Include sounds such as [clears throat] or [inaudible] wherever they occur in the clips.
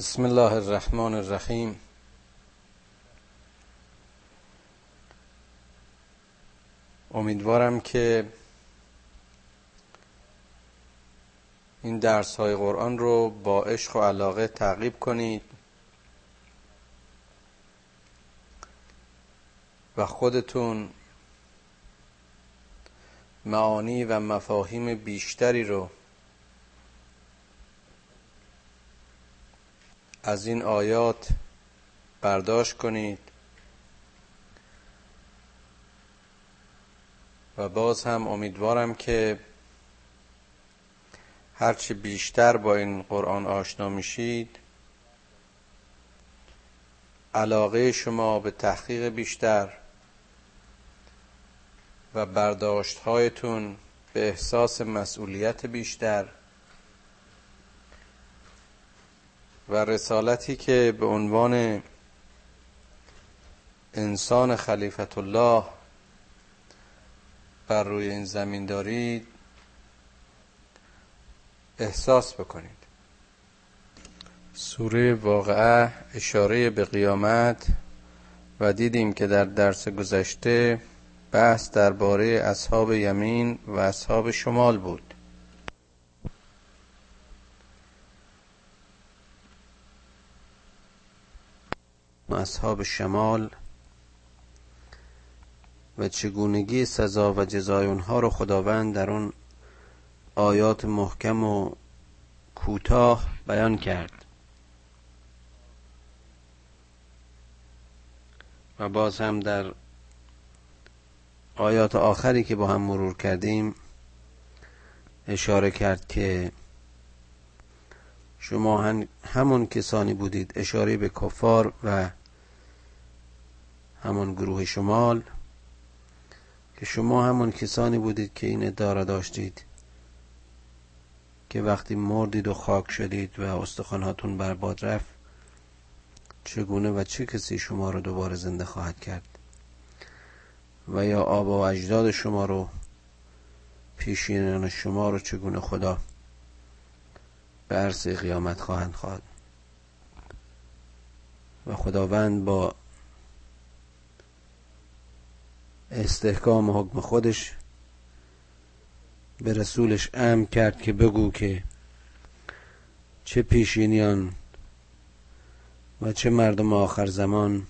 بسم الله الرحمن الرحیم. امیدوارم که این درس های قرآن رو با عشق و علاقه تعقیب کنید و خودتون معانی و مفاهیم بیشتری رو از این آیات برداشت کنید و باز هم امیدوارم که هرچی بیشتر با این قرآن آشنا میشید علاقه شما به تحقیق بیشتر و برداشت هایتون به احساس مسئولیت بیشتر و رسالتی که به عنوان انسان خلیفت الله بر روی این زمین دارید احساس بکنید. سوره واقعه اشاره به قیامت و دیدیم که در درس گذشته بحث درباره اصحاب یمین و اصحاب شمال بود. اصحاب شمال و چگونگی سزا و جزای اونها رو خداوند در اون آیات محکم و کوتاه بیان کرد. و باز هم در آیات آخری که با هم مرور کردیم اشاره کرد که شما همون کسانی بودید اشاره به کفار و همون گروه شمال که شما همون کسانی بودید که این ادعا داشتید که وقتی مردید و خاک شدید و استخوانهاتون برباد رفت چگونه و چه کسی شما رو دوباره زنده خواهد کرد؟ و یا آبا و اجداد شما رو پیشینان شما رو چگونه خدا به عرصه قیامت خواهند خواهد و خداوند با استحکام حکم خودش به رسولش امر کرد که بگو که چه پیشینیان و چه مردم آخر زمان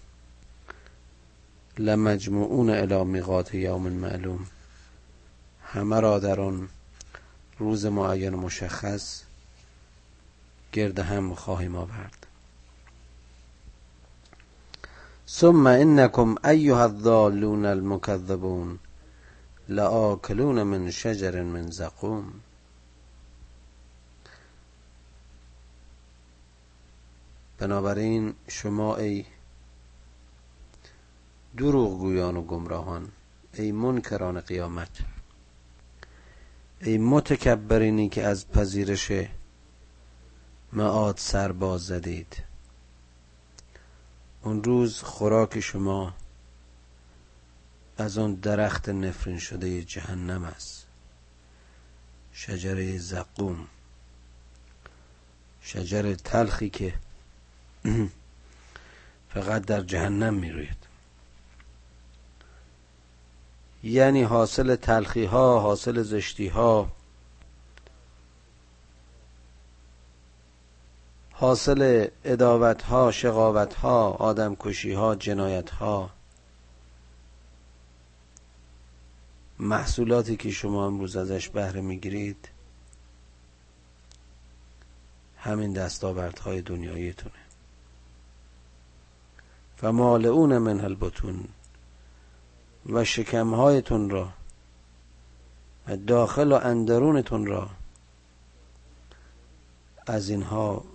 لمجموعون الى میقات یوم معلوم. همه را در آن روز معین مشخص گرد هم خواهیم آورد. ثم انکم ایها الضالون المكذبون لآکلون من شجر من زقوم. بنابراین شما ای دروغگویان و گمراهان ای منکران قیامت ای متکبرینی که از پذیرش معاد سرباز زدید. اون روز خوراک شما از آن درخت نفرین شده جهنم است. شجره زقوم. شجر تلخی که [clears throat] فقط در جهنم می روید یعنی حاصل تلخی ها حاصل زشتی ها حاصل اداوت ها شقاوت ها آدم کشی ها جنایت ها محصولاتی که شما امروز ازش بهره می‌گیرید همین دستاوردهای دنیاییتونه. فمالعون من البتون و شکمهایتون را و داخل و اندرونتون را از اینها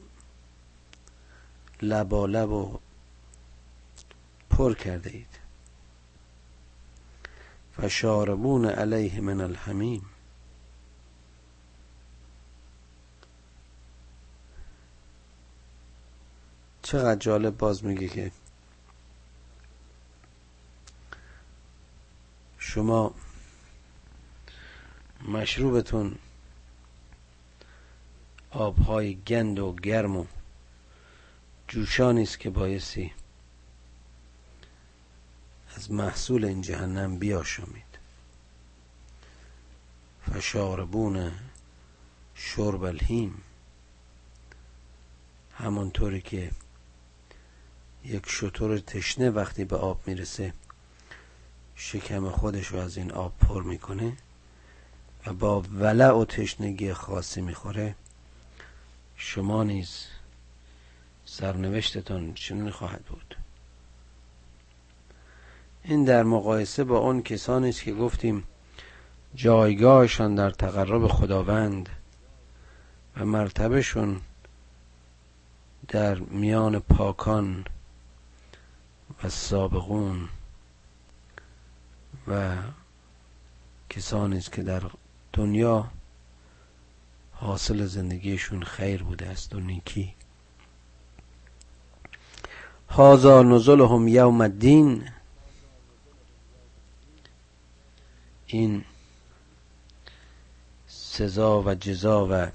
لبالب و پر کرده اید. فشاربون علیه من الحمیم. چقدر جالب باز میگه که شما مشروبتون آبهای گند و گرم و جوشانی است که بایستی از محصول این جهنم بیاشامید. فشاربون شرب الهیم همانطوری که یک شطور تشنه وقتی به آب می‌رسه شکم خودش رو از این آب پر می‌کنه و با ولع و تشنگی خاصی می‌خوره شما نیز سرنوشتتان چنین خواهد بود. این در مقایسه با اون کسانی است که گفتیم جایگاهشان در تقرب خداوند و مرتبهشون در میان پاکان و سابقون و کسانی است که در دنیا حاصل زندگیشون خیر بوده است و نیکی. هازا نزلهم یوم الدین. این سزا و جزا و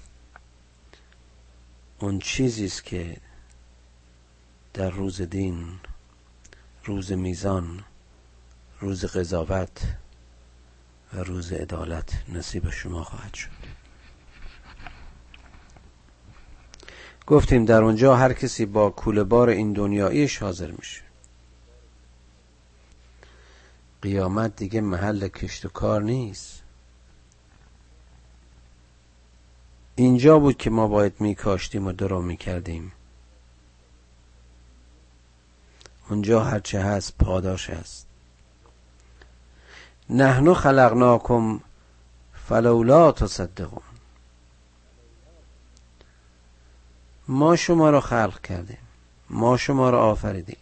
اون چیزی است که در روز دین روز میزان روز قضاوت و روز عدالت نصیب شما خواهد شد. گفتیم در اونجا هر کسی با کوله بار این دنیاییش حاضر میشه. قیامت دیگه محل کشت و کار نیست. اینجا بود که ما باید میکاشتیم و درو می‌کردیم. اونجا هرچه هست پاداش است نحنو خلقناکم فلولا تصدقون. ما شما را خلق کردیم. ما شما را آفریدیم.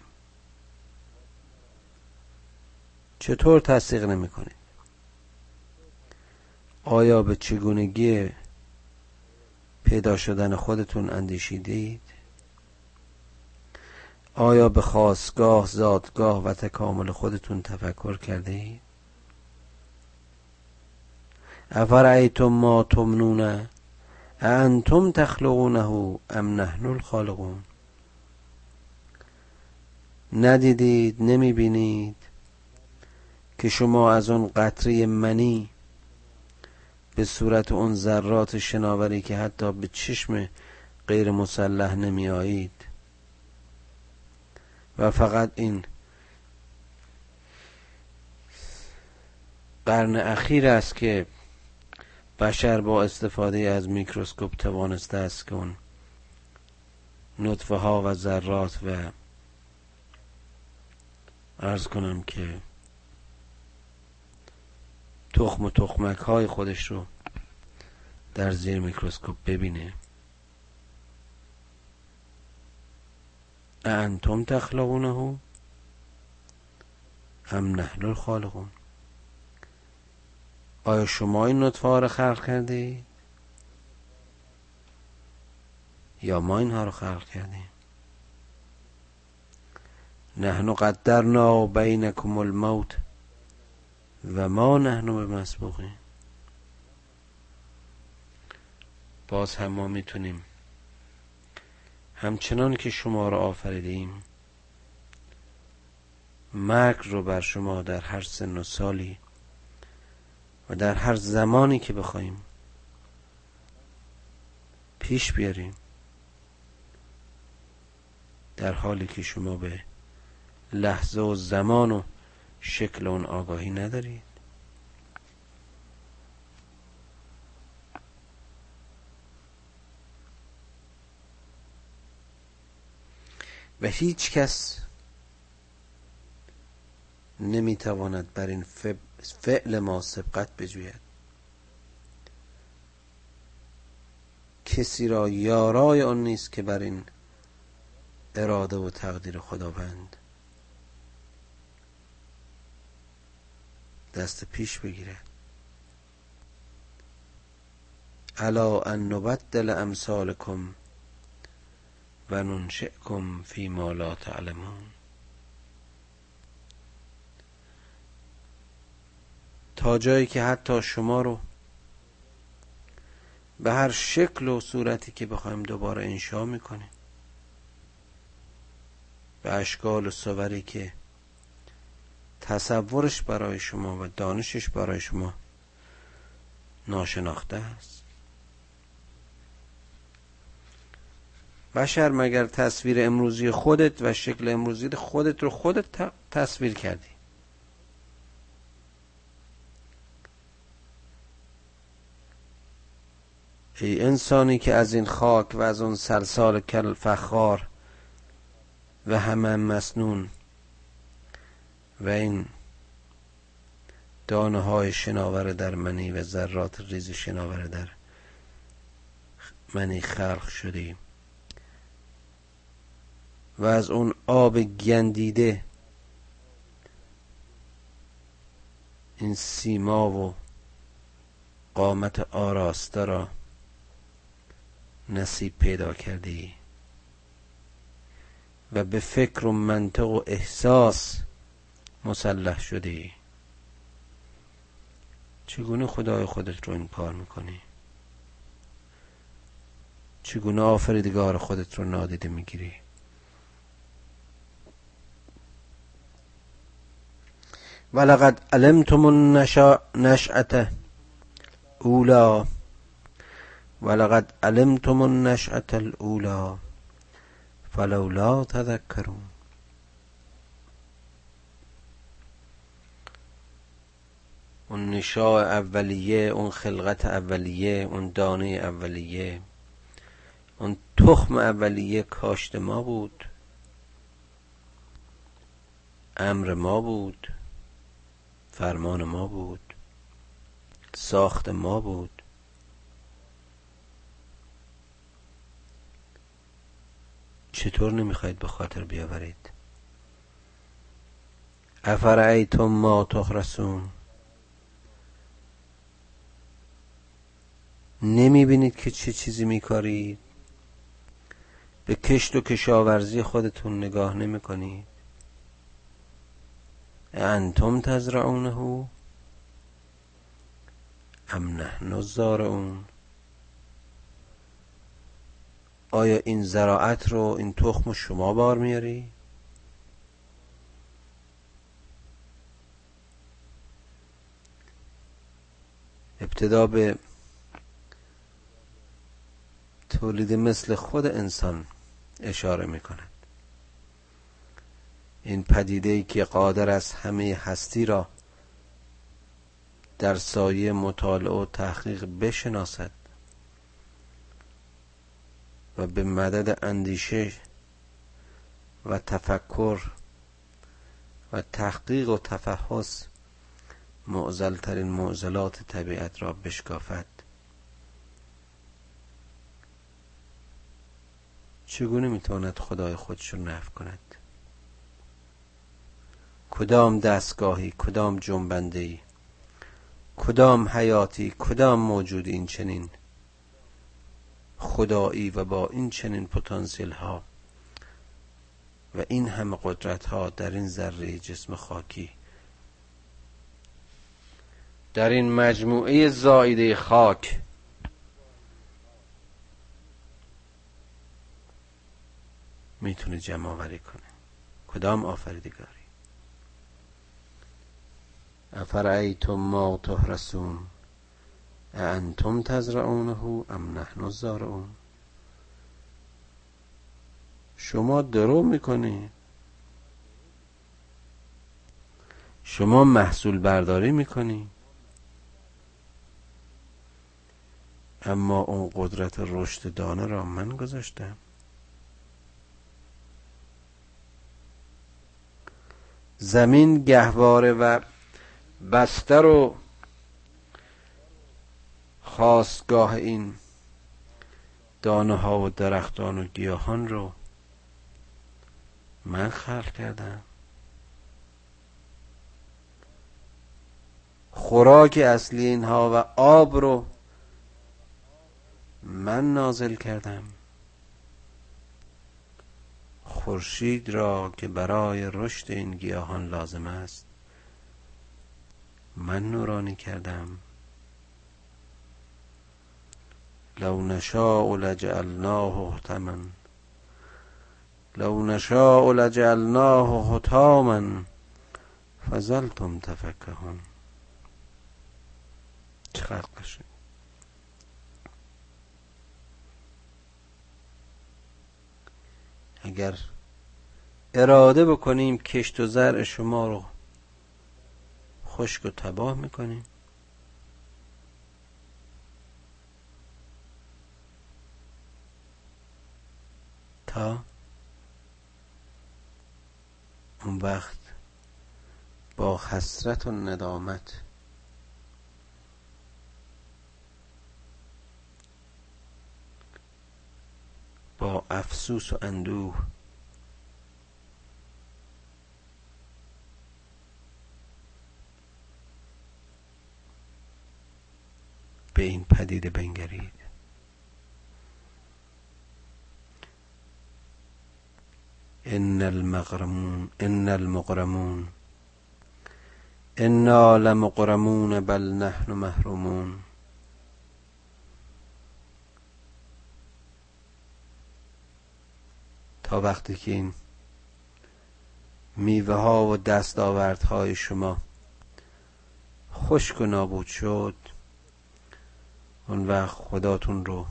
چطور تصدیق نمی کنید؟ آیا به چگونگی پیدا شدن خودتون اندیشیدید؟ آیا به خواستگاه زادگاه و تکامل خودتون تفکر کرده اید افرعیتم ما تمنونه انتم تخلقونه ام نحن الخالقون. ندیدید نمی‌بینید که شما از اون قطره منی به صورت اون ذرات شناوری که حتی به چشم غیر مسلح نمی آیید و فقط این قرن اخیر است که بشر با استفاده از میکروسکوپ توانسته است که اون نطفه ها و ذرات و عرض کنم که تخم و تخمک های خودش رو در زیر میکروسکوپ ببینه. أأنتم تخلقونه هم نحن الخالقون؟ آیا شما این نطفه ها رو خلق کرده یا ما اینها رو خلق کردیم؟ نحن قدرنا بینکم الموت و ما نحن به مسبوقیم باز هم ما می‌تونیم همچنان که شما را آفریدیم مرگ رو بر شما در هر سن و سالی و در هر زمانی که بخوایم پیش بیاریم در حالی که شما به لحظه و زمان و شکل اون آگاهی ندارید. و هیچ کس نمی‌تواند بر این فعل ما سبقت بجوید. کسی را یارای آن نیست که بر این اراده و تقدیر خداوند دست پیش بگیره. الا ان نبدل امثالکم و ننشئکم فی ما لا تعلمون. تا جایی که حتی شما رو به هر شکل و صورتی که بخوایم دوباره انشا می‌کنیم. به اشکال و صوری که تصورش برای شما و دانشش برای شما ناشناخته است. بشر مگر تصویر امروزی خودت و شکل امروزی خودت رو خودت تصویر کردی؟ ای انسانی که از این خاک و از اون سلسال کل فخار و همه مسنون و این دانه های شناور در منی و ذرات ریز شناور در منی خلق شدیم و از اون آب گندیده این سیما و قامت آراسته را نصیب پیدا کردی. و به فکر و منطق و احساس مسلح شدی. چگونه خدای خودت رو این کار می‌کنی؟ چگونه آفریدگار خودت رو نادیده می‌گیری؟ ولقد علمتم النشأة اولا ولقد علمتم النشأة الاولى فلولا تذکرون اون نشاء اولیه اون خلقت اولیه اون دانه اولیه اون تخم اولیه کاشت ما بود امر ما بود فرمان ما بود ساخت ما بود. چطور نمی‌خواید به خاطر بیاورید؟ افرعیتم ما تخرسون؟ نمی بینید که چه چیزی میکارید؟ به کشت و کشاورزی خودتون نگاه نمی کنید انتم تزرعونه؟ ام نحن الزارعون؟ آیا این زراعت رو این تخم شما بار میاری؟ ابتدا به تولید مثل خود انسان اشاره می کند این پدیده ای که قادر است همه هستی را در سایه مطالعه و تحقیق بشناسد و به مدد اندیشه و تفکر و تحقیق و تفحص معزلترین معزلات طبیعت را بشکافد. چگونه می‌تواند خدای خودش را نفع کند؟ کدام دستگاهی کدام جنبنده ای کدام حیاتی کدام موجود این چنین خدایی و با این چنین پتانسیل ها و این همه قدرت ها در این ذره جسم خاکی در این مجموعه زایده خاک می‌تونه جمع آوری کنه. کدام آفریدگاری؟ افرعیتم ما تهرسون انتم تزرعونه ام نحن الزارعون؟ شما درو می‌کنی؟ شما محصول برداری می‌کنی؟ اما اون قدرت رشد دانه را من گذاشتم. زمین گهواره و بستر و خواستگاه این دانه ها و درختان و گیاهان رو من خلق کردم. خوراک اصلی اینها و آب رو من نازل کردم. خورشید را که برای رشد این گیاهان لازم است من نورانی کردم. لو نشاء لجعلناه احتما لو نشاء لجعلناه حتاما فظلتم تفکهون چقدر قشنگ اگر اراده بکنیم کشت و زرع شما رو خشک و تباه می‌کنیم تا اون وقت با حسرت و ندامت با افسوس و اندوه به این پدیده بنگرید. ان المغرمون ان المغرمون. انا لمغرمون بل نحن محرومون. تا وقتی که این میوه ها و دستاوردهای شما خشک و نابود شد اون وقت خداتون رو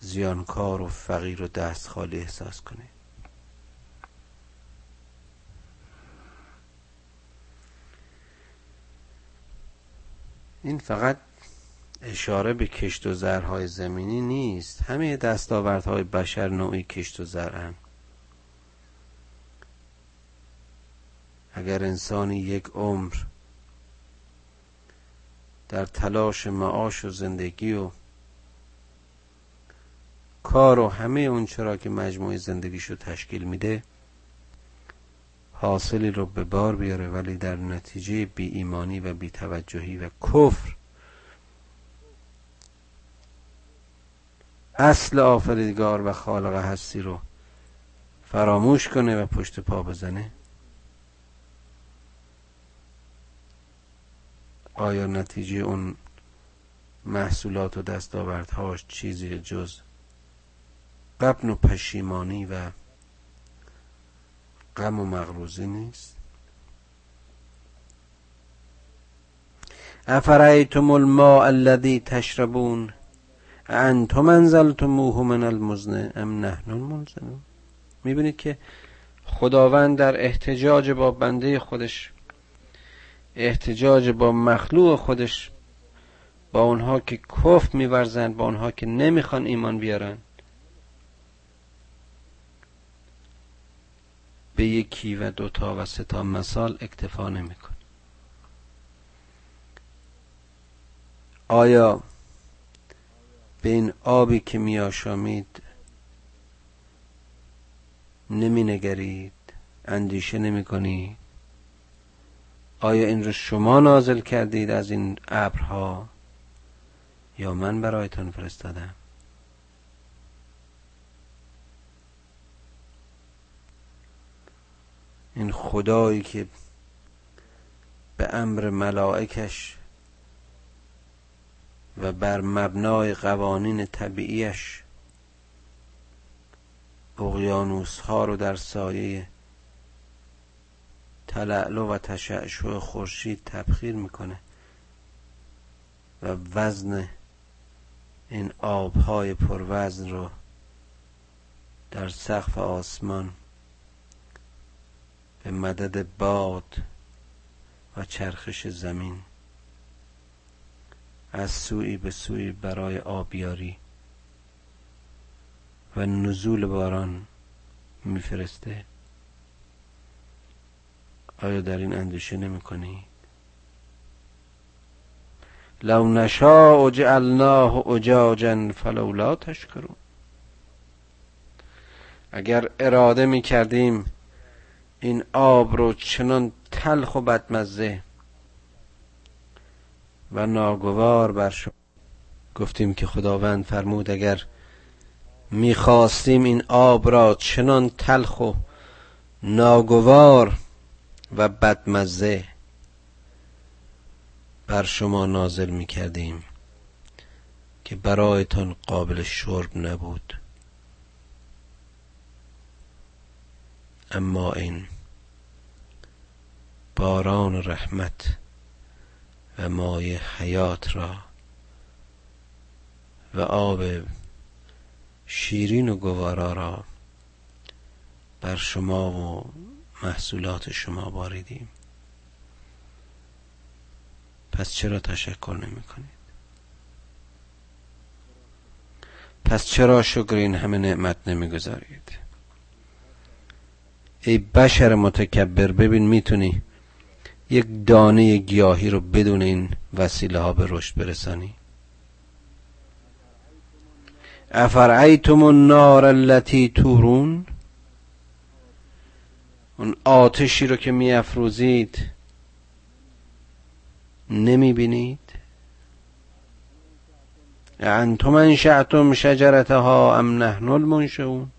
زیانکار و فقیر و دست خالی احساس کنید. این فقط اشاره به کشت و زرهای زمینی نیست. همه دستاوردهای بشر نوعی کشت و زرن اگر انسانی یک عمر در تلاش معاش و زندگی و کار و همه اون چرا که مجموعه زندگیشو تشکیل میده حاصلی رو به بار بیاره ولی در نتیجه بی ایمانی و بی توجهی و کفر. اصل آفریدگار و خالق هستی رو فراموش کنه و پشت پا بزنه. آیا نتیجه اون محصولات و دستاوردهاش چیزی جز قبن و پشیمانی و غم و مغروزی نیست؟ افرایتم الماء الذي تشربون؟ انتم انزلتموه من المزن ام نحن المنزلون؟ می‌بینید که خداوند در احتجاج با بنده خودش احتجاج با مخلوق خودش با اونها که کف میورزند با اونها که نمی‌خوان ایمان بیارن. به یکی و دوتا و ستا مثال اکتفا نمیکن آیا به این آبی که میآشامید نمی نگرید اندیشه نمی کنید آیا این رو شما نازل کردید از این ابرها یا من برایتان فرستادم؟ این خدایی که به امر ملائکش و بر مبنای قوانین طبیعیش اقیانوس ها رو در سایه تلعلو و تشعشع خورشید تبخیر می‌کنه و وزن این آبهای پروزن رو در سقف آسمان به مدد باد و چرخش زمین. از سوی به سوی برای آبیاری. و نزول باران میفرسته. آیا در این اندیشه نمی کنی؟ لو نشاء جعلناه اجاجا فلولا تشکرون. اگر اراده می کردیم این آب رو چنان تلخ و بدمزه و ناگوار بر شما. گفتیم که خداوند فرمود اگر می‌خواستیم این آب را چنان تلخ و ناگوار و بدمزه بر شما نازل می‌کردیم که برایتان قابل شرب نبود. اما این باران رحمت و مای حیات را و آب شیرین و گوارا را بر شما و محصولات شما باریدیم. پس چرا تشکر نمی کنید؟ پس چرا شکر این همه نعمت نمی‌گذارید ای بشر متکبر ببین می‌تونی یک دانه گیاهی رو بدون این وسیله ها به رشد برسانی. افرعیتم النار التي تورون؟ اون آتشی رو که می افروزید نمی بینید انتم انشعتم شجرتها ام نحن المنشعون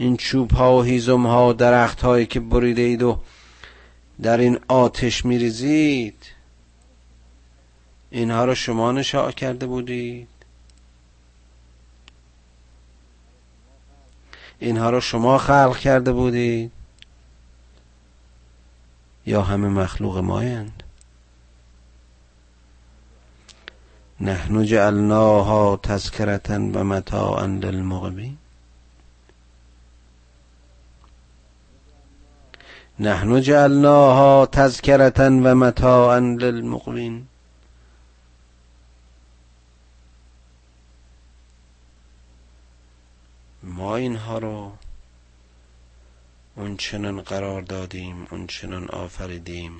این چوب ها و هیزم ها و درخت هایی که بریده اید و در این آتش میریزید اینها رو شما نشاء کرده بودید. اینها رو شما خلق کرده بودید. یا همه مخلوق مایند. نحن جعلناها تذکرتا و متاعا للمقبین نحن جعلناها تذکرتا و متاعا للمقبین ما اینها رو اون چنان قرار دادیم اون چنان آفریدیم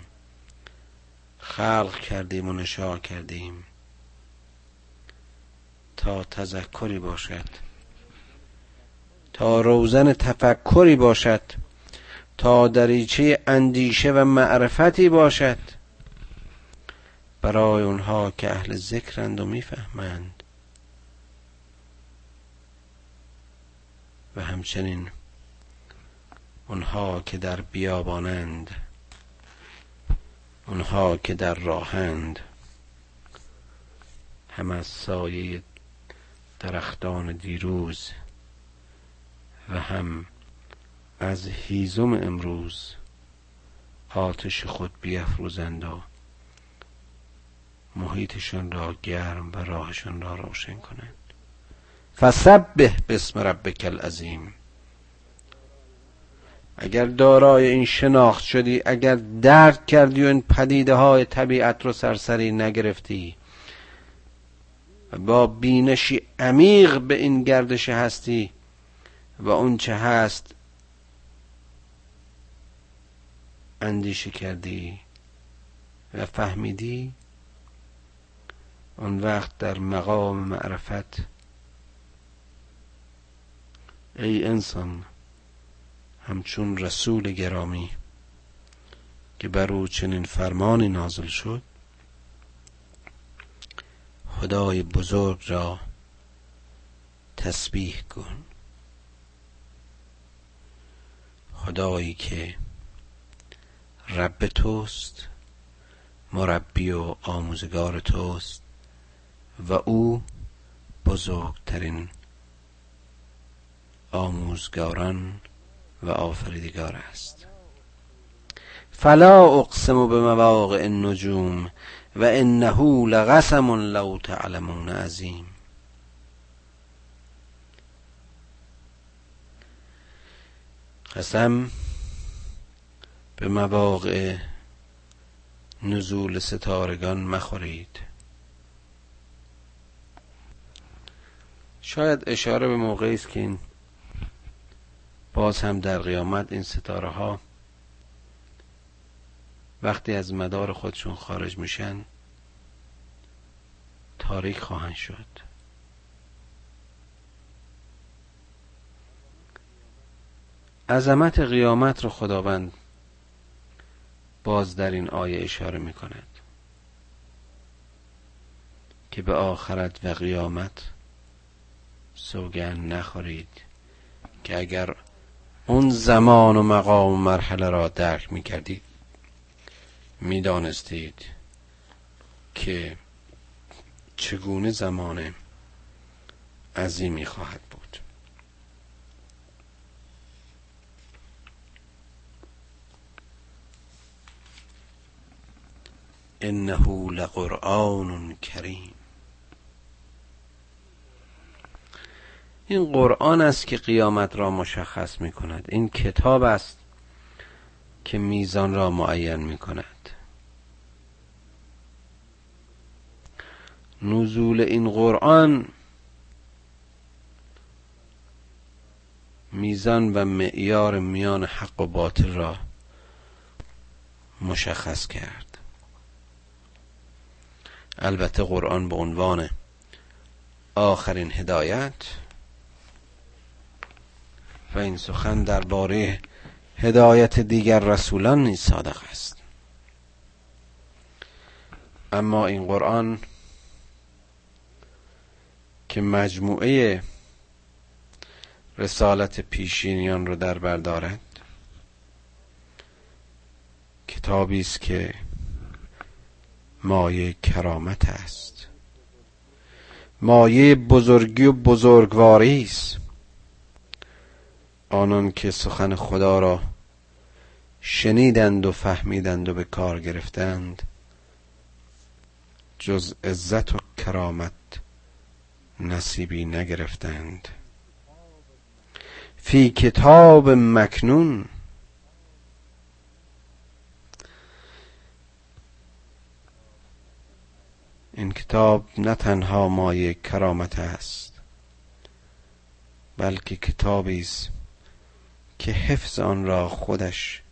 خلق کردیم و نشا کردیم تا تذکری باشد تا روزن تفکری باشد. تا دریچه اندیشه و معرفتی باشد. برای اونها که اهل ذکرند و می‌فهمند. و همچنین اونها که در بیابانند اونها که در راهند هم از سایه درختان دیروز و هم از هیزم امروز آتش خود بیافروزند و محیطشان را گرم و راهشان را روشن کنند. فسبح بسم ربک العظیم. اگر دارای این شناخت شدی اگر درک کردی و این پدیده های طبیعت رو سرسری نگرفتی با بینشی عمیق به این گردش هستی و اون چه هست اندیشه کردی و فهمیدی اون وقت در مقام معرفت ای انسان همچون رسول گرامی که بر او چنین فرمانی نازل شد خدای بزرگ را تسبیح کن. خدایی که رب توست مربی و آموزگار توست و او بزرگترین آموزگاران و آفریدگار است. فلا اقسم به مواقع النجوم و انه لقسم لو تعلمون عظیم. قسم به مواقع نزول ستارگان مخورید. شاید اشاره به موقعی است که این باز هم در قیامت این ستاره ها وقتی از مدار خودشون خارج میشن تاریک خواهند شد. عظمت قیامت رو خداوند باز در این آیه اشاره می کند که به آخرت و قیامت سوگن نخورید که اگر اون زمان و مقام و مرحله را درک می کردید می دانستید که چگونه زمان عظیمی خواهد بود. انه لقرآن کریم این قرآن است که قیامت را مشخص می کند این کتاب است که میزان را معین می کند نزول این قرآن میزان و معیار میان حق و باطل را مشخص کرد. البته قرآن به عنوان آخرین هدایت و این سخن درباره هدایت دیگر رسولان نیز صادق است. اما این قرآن که مجموعه رسالت پیشینیان رو در بردارد کتابی است که مایه کرامت است. مایه بزرگی و بزرگواری است. آنان که سخن خدا را شنیدند و فهمیدند و به کار گرفتند جز عزت و کرامت نصیبی نگرفتند. فی کتاب مکنون این کتاب نه تنها مایه کرامت است بلکه کتابی است که حفظ آن را خودش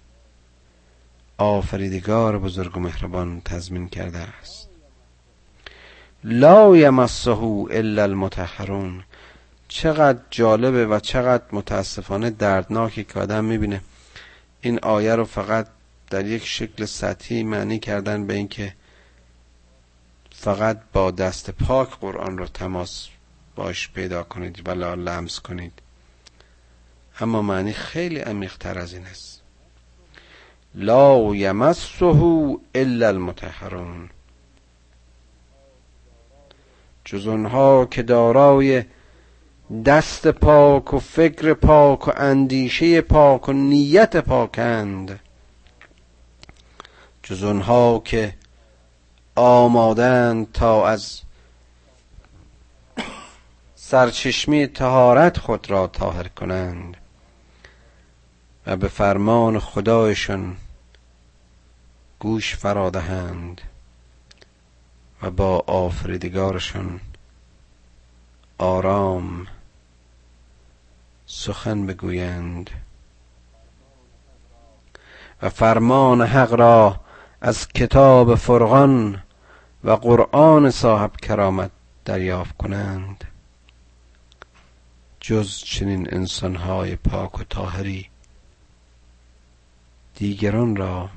آفریدگار بزرگ و مهربان تضمین کرده است. لا یمسه الا المطهرون چقدر جالبه و چقدر متاسفانه دردناکی که آدم می‌بینه. این آیه رو فقط در یک شکل سطحی معنی کردن به اینکه فقط با دست پاک قرآن رو تماس باش پیدا کنید و لمس کنید. اما معنی خیلی عمیقتر از این است. لا یمسه الا المتحرون. جز اونها که دارای دست پاک و فکر پاک و اندیشه پاک و نیت پاکند. جز اونها که آمادند تا از سرچشمی تهارت خود را طاهر کنند و به فرمان خدایشان گوش فرادهند و با آفریدگارشان آرام سخن بگویند و فرمان حق را از کتاب فرقان و قرآن صاحب کرامت دریافت کنند. جز چنین انسانهای پاک و طاهری. دیگران را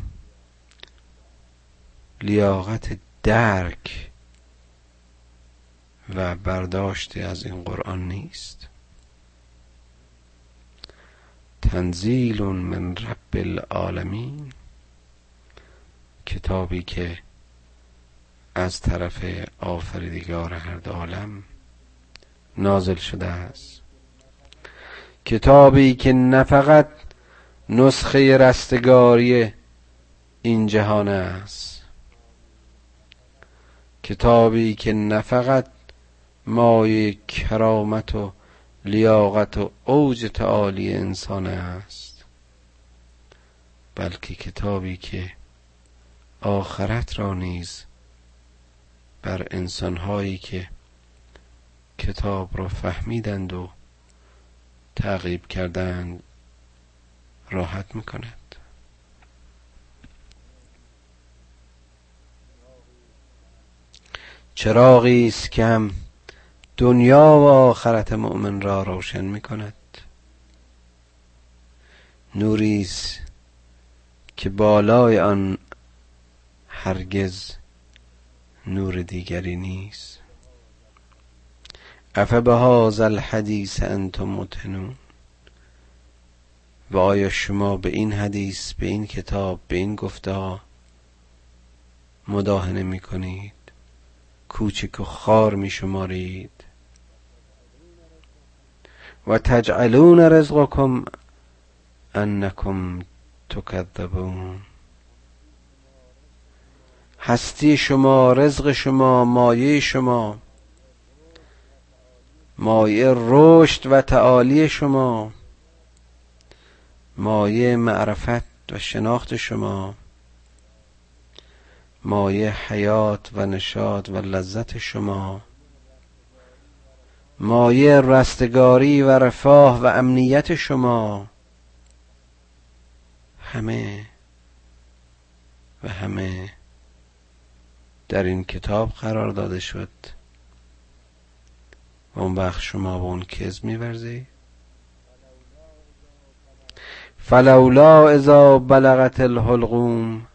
لیاقت درک و برداشتی از این قرآن نیست. تنزیل من رب العالمین. کتابی که از طرف آفریدگار هر عالم نازل شده است. کتابی که نه فقط نسخه رستگاری این جهان است. کتابی که نه فقط مای کرامت و لیاقت و اوج تعالی انسان است بلکه کتابی که آخرت را نیز بر انسانهایی که کتاب را فهمیدند و تعقیب کردند راحت می‌کند. چراغی است که هم دنیا و آخرت مؤمن را روشن می‌کند. نوری است که بالای آن هرگز نور دیگری نیست. افه به الحدیث انتم متنون. و آیا شما به این حدیث به این کتاب به این گفته مداهنه می کنید کوچک و خار می شمارید و تجعلون رزقکم انکم تکذبون. هستی شما رزق شما مایه شما مایه رشد و تعالی شما مایه معرفت و شناخت شما مایه حیات و نشاط و لذت شما مایه رستگاری و رفاه و امنیت شما. همه و همه. در این کتاب قرار داده شد. و اون وقت شما به اون کز میورزی. فلولا اذا بلغت الحلقوم.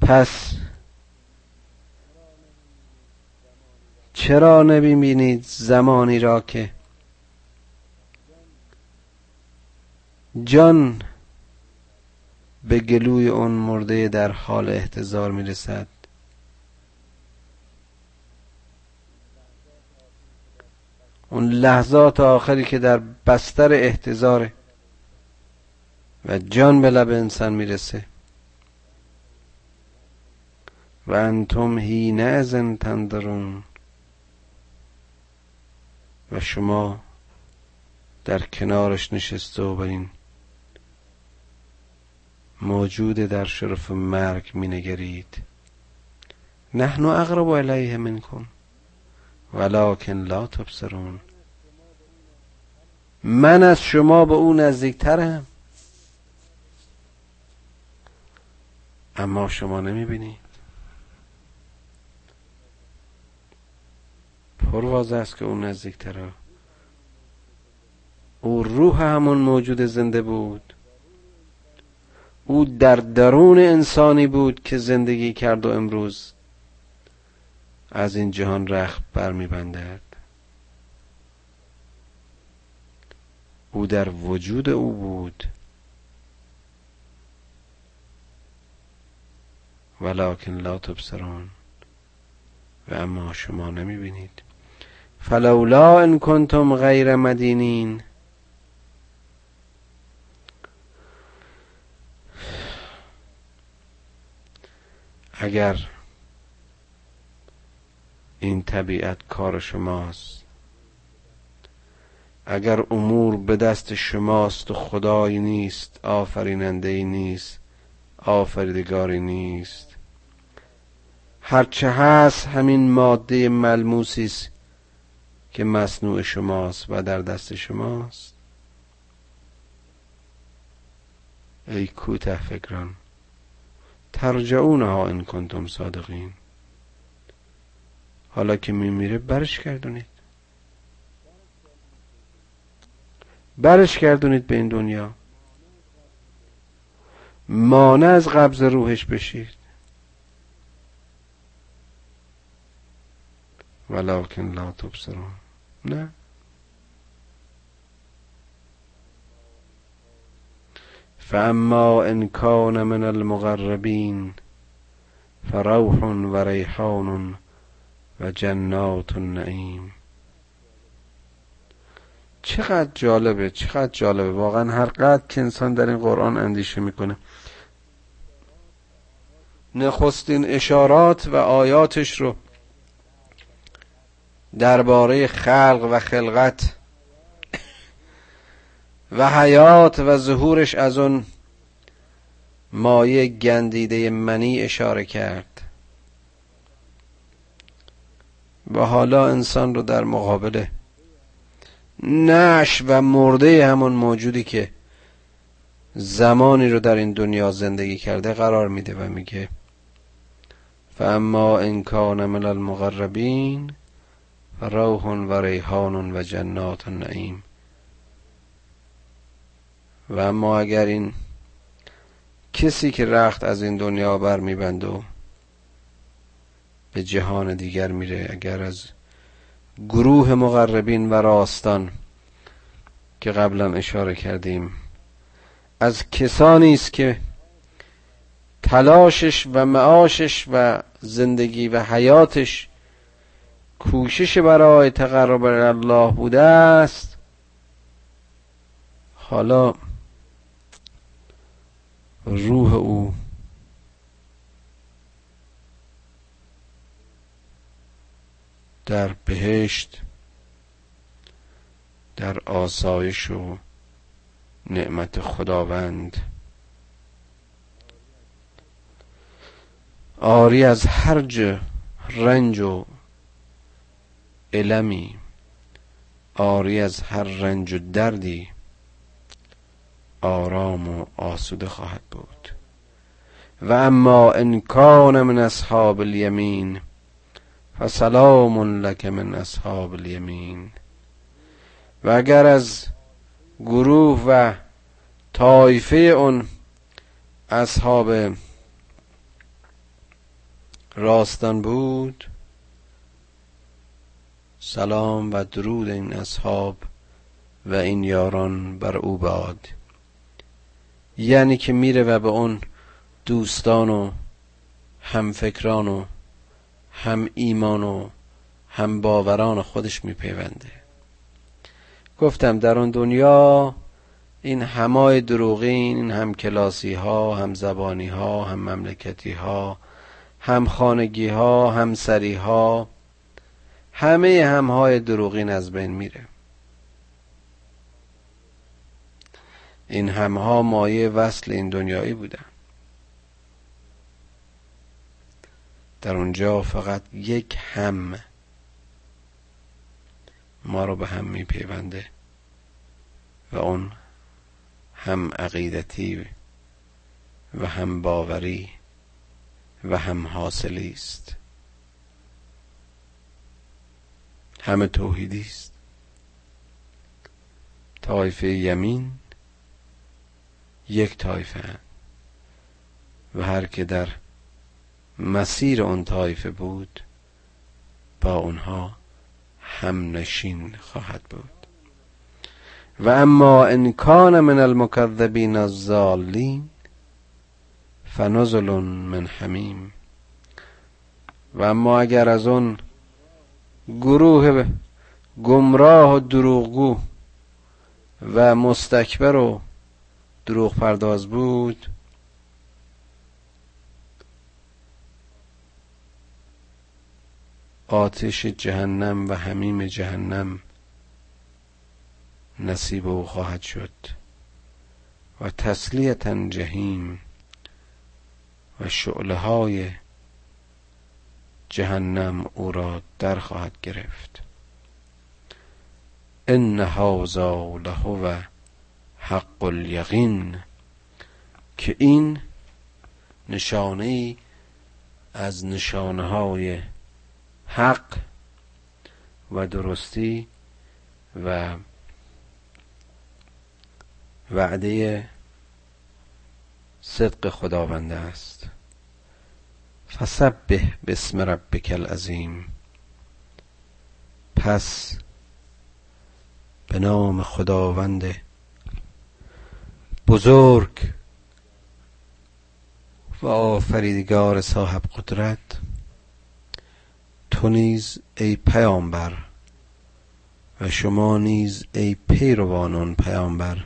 پس چرا نمی‌بینید زمانی را که جان به گلوی اون مرده در حال احتضار می‌رسد. اون لحظات آخری که در بستر احتضاره و جان به لب انسان می‌رسه. و انتم هینه ازن تندرون. و شما در کنارش نشسته و این موجود در شرف مرگ مینگرید. نحن اقرب الیه منکم ولکن لا تبصرون. من از شما به او نزدیکترم. اما شما نمی‌بینید. پرواز است که او نزدیکتره. او روح همون موجود زنده بود. او در درون انسانی بود که زندگی کرد و امروز از این جهان رخت برمیبندد. او در وجود او بود. ولکن لا تبصرون. و اما شما نمی‌بینید. فلولا ان کنتم غیر مدینین. اگر این طبیعت کار شماست اگر امور به دست شماست و خدایی نیست آفریننده ای نیست آفریدگاری نیست. هرچه هست همین ماده ملموسی است که مصنوع شماست و در دست شماست. ای کوته فکران. ترجعونها ان کنتم صادقین. حالا که میمیره برش گردونید برش گردونید به این دنیا. مانع از قبض روحش بشید. ولکن لا تبصرون. نه. فاما ان کان من المقربین فروح و ریحان و جنات النعیم. چقدر جالبه چقدر جالبه. واقعا هر قدر که انسان در این قرآن اندیشه می‌کنه. نخستین اشارات و آیاتش رو درباره خلق و خلقت و حیات و ظهورش از اون مایه گندیده منی اشاره کرد. و حالا انسان رو در مقابل نش و مرده همون موجودی که زمانی رو در این دنیا زندگی کرده قرار میده و میگه فاما ان کان من المقربین روح و ریحان و جنات نعیم و اما اگر این کسی که رخت از این دنیا بر میبند و به جهان دیگر میره اگر از گروه مقربین و راستان که قبلا اشاره کردیم از کسانی است که تلاشش و معاشش و زندگی و حیاتش کوشش برای تقرب الله بوده است حالا روح او. در بهشت در آسایش و نعمت خداوند. آری از هر رنج و علمی آری از هر رنج و دردی. آرام و آسوده خواهد بود. و اما ان کان من اصحاب الیمین فسلام لک من اصحاب الیمین. و اگر از گروه و طایفه اون اصحاب راستان بود سلام و درود این اصحاب و این یاران بر او باد. یعنی که میره و به اون دوستان و همفکران و هم ایمان و هم باوران خودش میپیونده. گفتم در اون دنیا این همای دروغین این هم کلاسی ها هم زبانی ها هم مملکتی ها هم خانگی ها هم سری ها همه همهای دروغین از بین میره. این همها مایه وصل این دنیایی بودن. در اونجا فقط یک هم ما رو به هم میپیونده و اون هم عقیدتی و هم باوری و هم حاصلی است. همه توحیدی است. طایفه یمین یک طایفه و هر که در مسیر اون طایفه بود با اونها هم نشین خواهد بود. و اما ان کان من المکذبین الضالین فنزل من حمیم. و اما اگر از اون گروه گمراه و دروغگو و مستکبر و دروغ پرداز بود. آتش جهنم و حمیم جهنم نصیب او خواهد شد و تسلیتا جهیم و شعله های جهنم او را در خواهد گرفت. ان هذا لهو حق الیقین که این نشانه از نشانه های حق و درستی و وعده صدق خداوند است. فسبح بسم ربک العظیم. پس به نام خداوند بزرگ و آفریدگار صاحب قدرت تو نیز ای پیامبر و شما نیز ای پیروانان پیامبر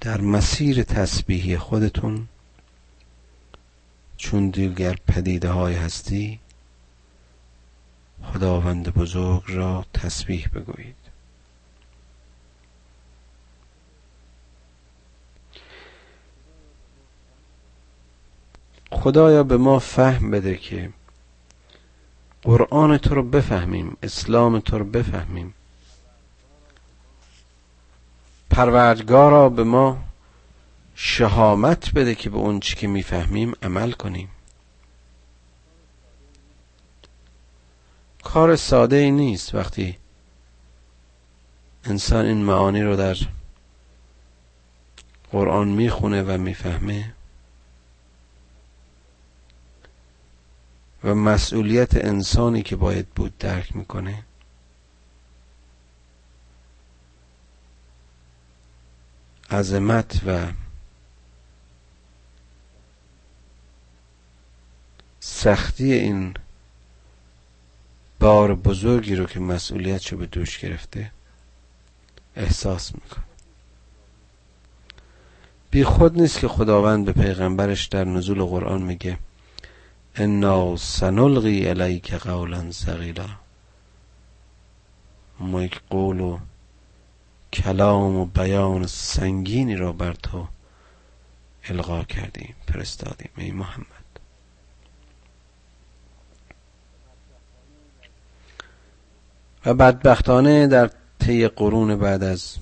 در مسیر تسبیحی خودتون چون دیگر پدیده های هستی خداوند بزرگ را تسبیح بگویید. خدایا به ما فهم بده که قرآن تو رو بفهمیم اسلام تو رو بفهمیم. پروردگارا به ما شهامت بده که به اون چی که می‌فهمیم عمل کنیم. کار ساده ای نیست وقتی انسان این معانی رو در قرآن می‌خونه و می‌فهمه. و مسئولیت انسانی که باید بود درک می‌کنه. عظمت و سختی این بار بزرگی رو که مسئولیتشو به دوش گرفته احساس می‌کنه. بی خود نیست که خداوند به پیغمبرش در نزول قرآن میگه انا سنلقی الیک قولا ثقیلا ما یک قول و کلام و بیان سنگینی را بر تو القا کردیم فرستادیم ای محمد و بدبختانه در طی قرون بعد از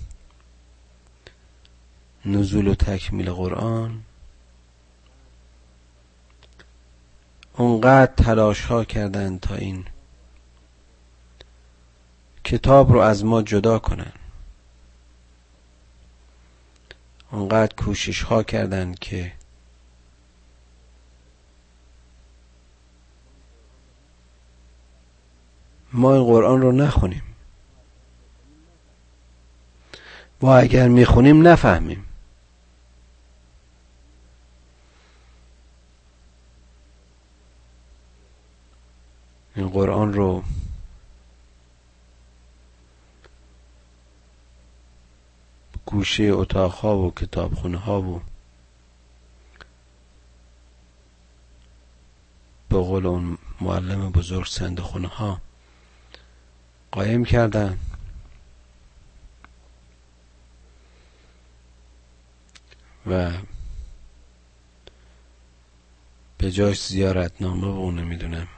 نزول و تکمیل قرآن اونقدر تلاش ها کردند تا این کتاب رو از ما جدا کنن. اونقدر کوشش ها کردند که ما این قرآن رو نخونیم. و اگر می‌خونیم نفهمیم. این قرآن رو گوشه اتاقها و کتابخونه ها و به قول اون معلم بزرگ سندخونه ها قایم کردن. و به جاش زیارت نامه و نمی‌دونم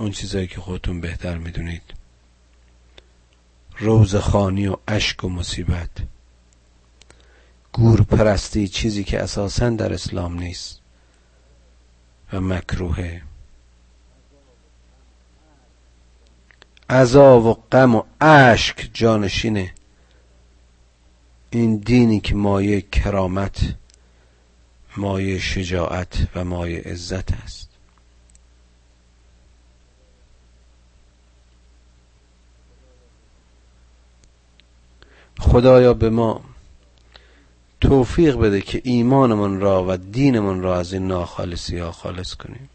اون چیزایی که خودتون بهتر می‌دونید. روزخانی و اشک و مصیبت. گور پرستی چیزی که اساسا در اسلام نیست. و مکروهه. عذاب و غم و اشک جانشینه. این دینی که مایه کرامت مایه شجاعت و مایه عزت است خدایا به ما توفیق بده که ایمانمون را و دینمون را از این ناخالصی ها خالص کنیم.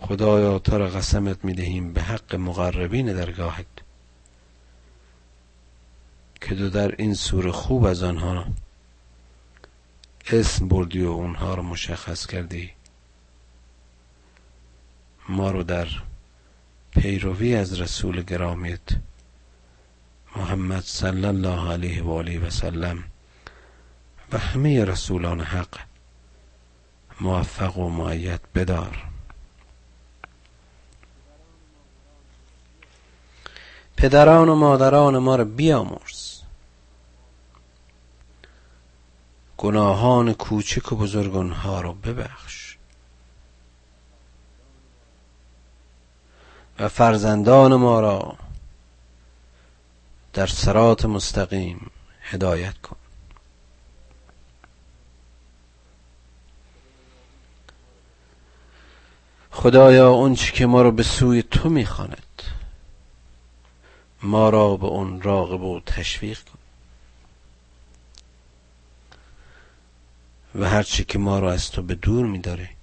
خدایا تا را قسمت می‌دهیم به حق مقربین درگاهت که دو در این سور خوب از آنها اسم بردی و اونها رو مشخص کردی. ما رو در پیروی از رسول گرامیت. محمد صلی الله علیه و آله و سلم و همه رسولان حق. موفق و معید بدار. پدران و مادران ما را بیامرز. گناهان کوچک و بزرگانها را ببخش. و فرزندان ما را در سرات مستقیم هدایت کن. خدایا اون که ما را به سوی تو می‌خواند ما را به اون راغب و تشویق کن. و هرچی که ما را از تو به دور میداره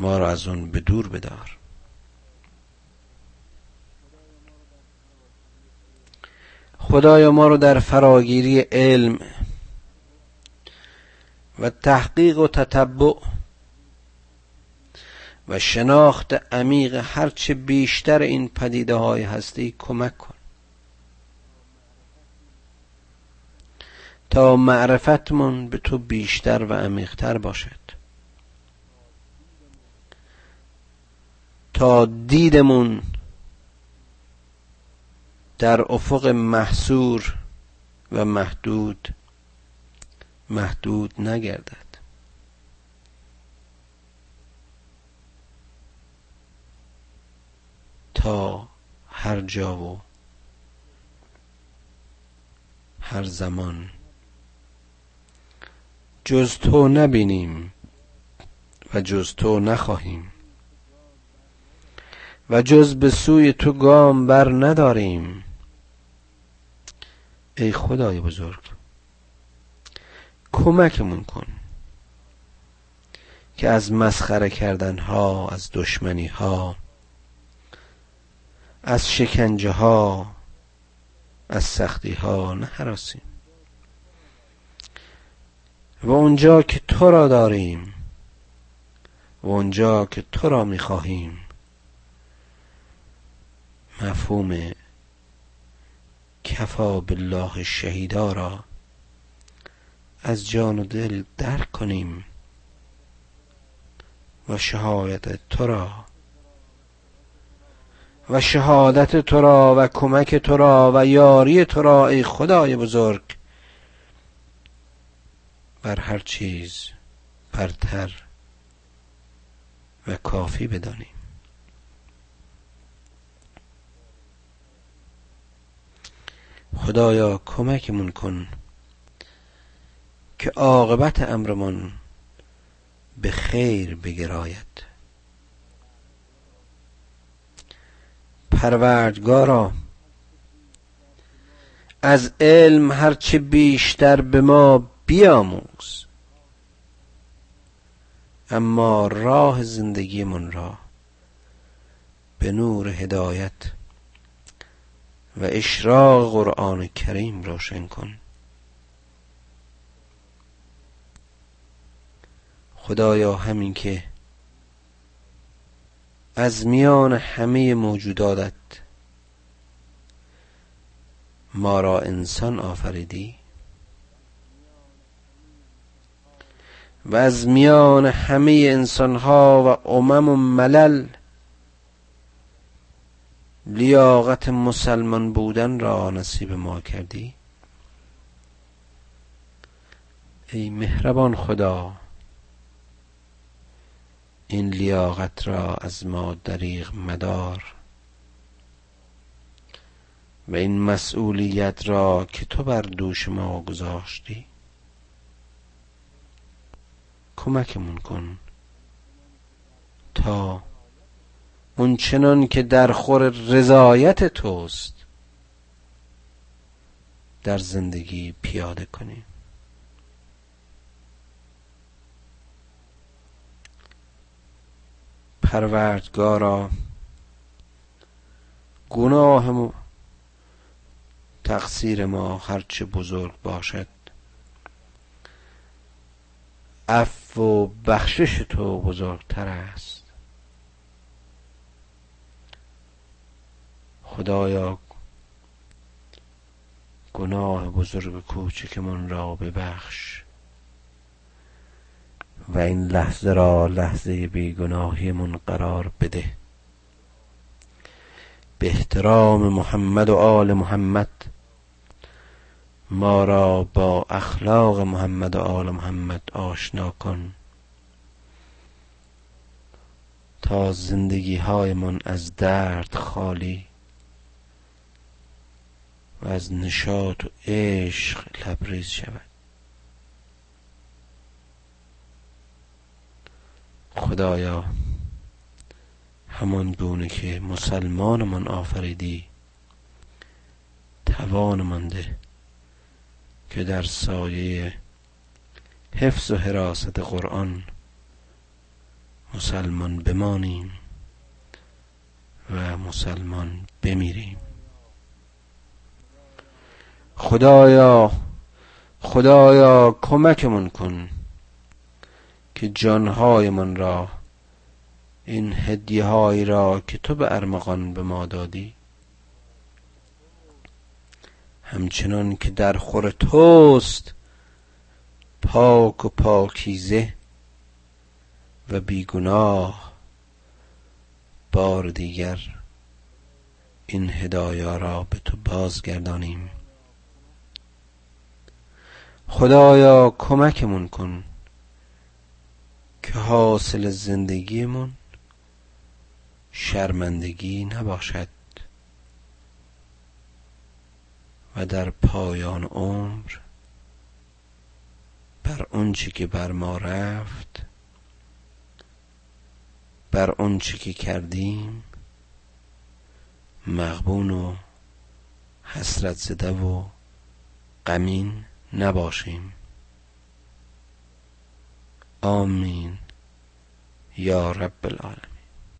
ما را از اون به دور بدار. خدایا ما رو در فراگیری علم و تحقیق و تتبع و شناخت عمیق هرچه بیشتر این پدیده های هستی کمک کن. تا معرفتمون به تو بیشتر و عمیقتر باشد. تا دیدمون در افق محصور و محدود محدود نگردد. تا هر جا و هر زمان. جز تو نبینیم و جز تو نخواهیم. و جز به سوی تو گام بر نداریم. ای خدای بزرگ کمکمون کن که از مسخره کردن ها از دشمنی ها از شکنجه ها از سختی ها نهراسیم. و اونجا که تو را داریم و اونجا که تو را می‌خواهیم. مفهوم کفا بالله شهیدا را از جان و دل درک کنیم و شهادت تو را. و شهادت تو را و کمک تو را و یاری تو را ای خدای بزرگ. بر هر چیز برتر و کافی بدانیم. خدایا کمکمون کن که عاقبت امرمان به خیر بگراید. پروردگارا از علم هرچه بیشتر به ما بیاموز اما راه زندگیمون را به نور هدایت و اشراق قرآن کریم روشن کن. خدایا همین که از میان همه موجوداتت ما را انسان آفریدی و از میان همه انسانها و امم و ملل لیاقت مسلمان بودن را نصیب ما کردی؟ ای مهربان خدا این لیاقت را از ما دریغ مدار و این مسئولیت را که تو بر دوش ما گذاشتی. کمکمون کن تا اون چنان که در خور رضایت توست در زندگی پیاده کنیم. پروردگارا گناه ما تقصیر ما هرچه بزرگ باشد. عفو و بخشش تو بزرگتر است. خدایا گناه بزرگ کوچکمون را ببخش و این لحظه را لحظه بیگناهیمون قرار بده. به احترام محمد و آل محمد ما را با اخلاق محمد و آل محمد آشنا کن تا زندگی هایمان از درد خالی و از نشاط و عشق لبریز شود. خدایا همان گونه که مسلمانمان آفریدی توان ده که در سایه حفظ و حراست قرآن مسلمان بمانیم و مسلمان بمیریم. خدایا خدایا کمکمون کن که جانهایمان را این هدیه هایی را که تو به ارمغان به ما دادی. همچنان که در خور توست پاک و پاکیزه و بیگناه بار دیگر این هدایا را به تو بازگردانیم. خدایا کمکمون کن که حاصل زندگیمون شرمندگی نباشد و در پایان عمر بر اونچه که بر ما رفت بر اونچه که کردیم مغبون و حسرت زده و غمین. نباشیم. آمین. یا رب العالمین.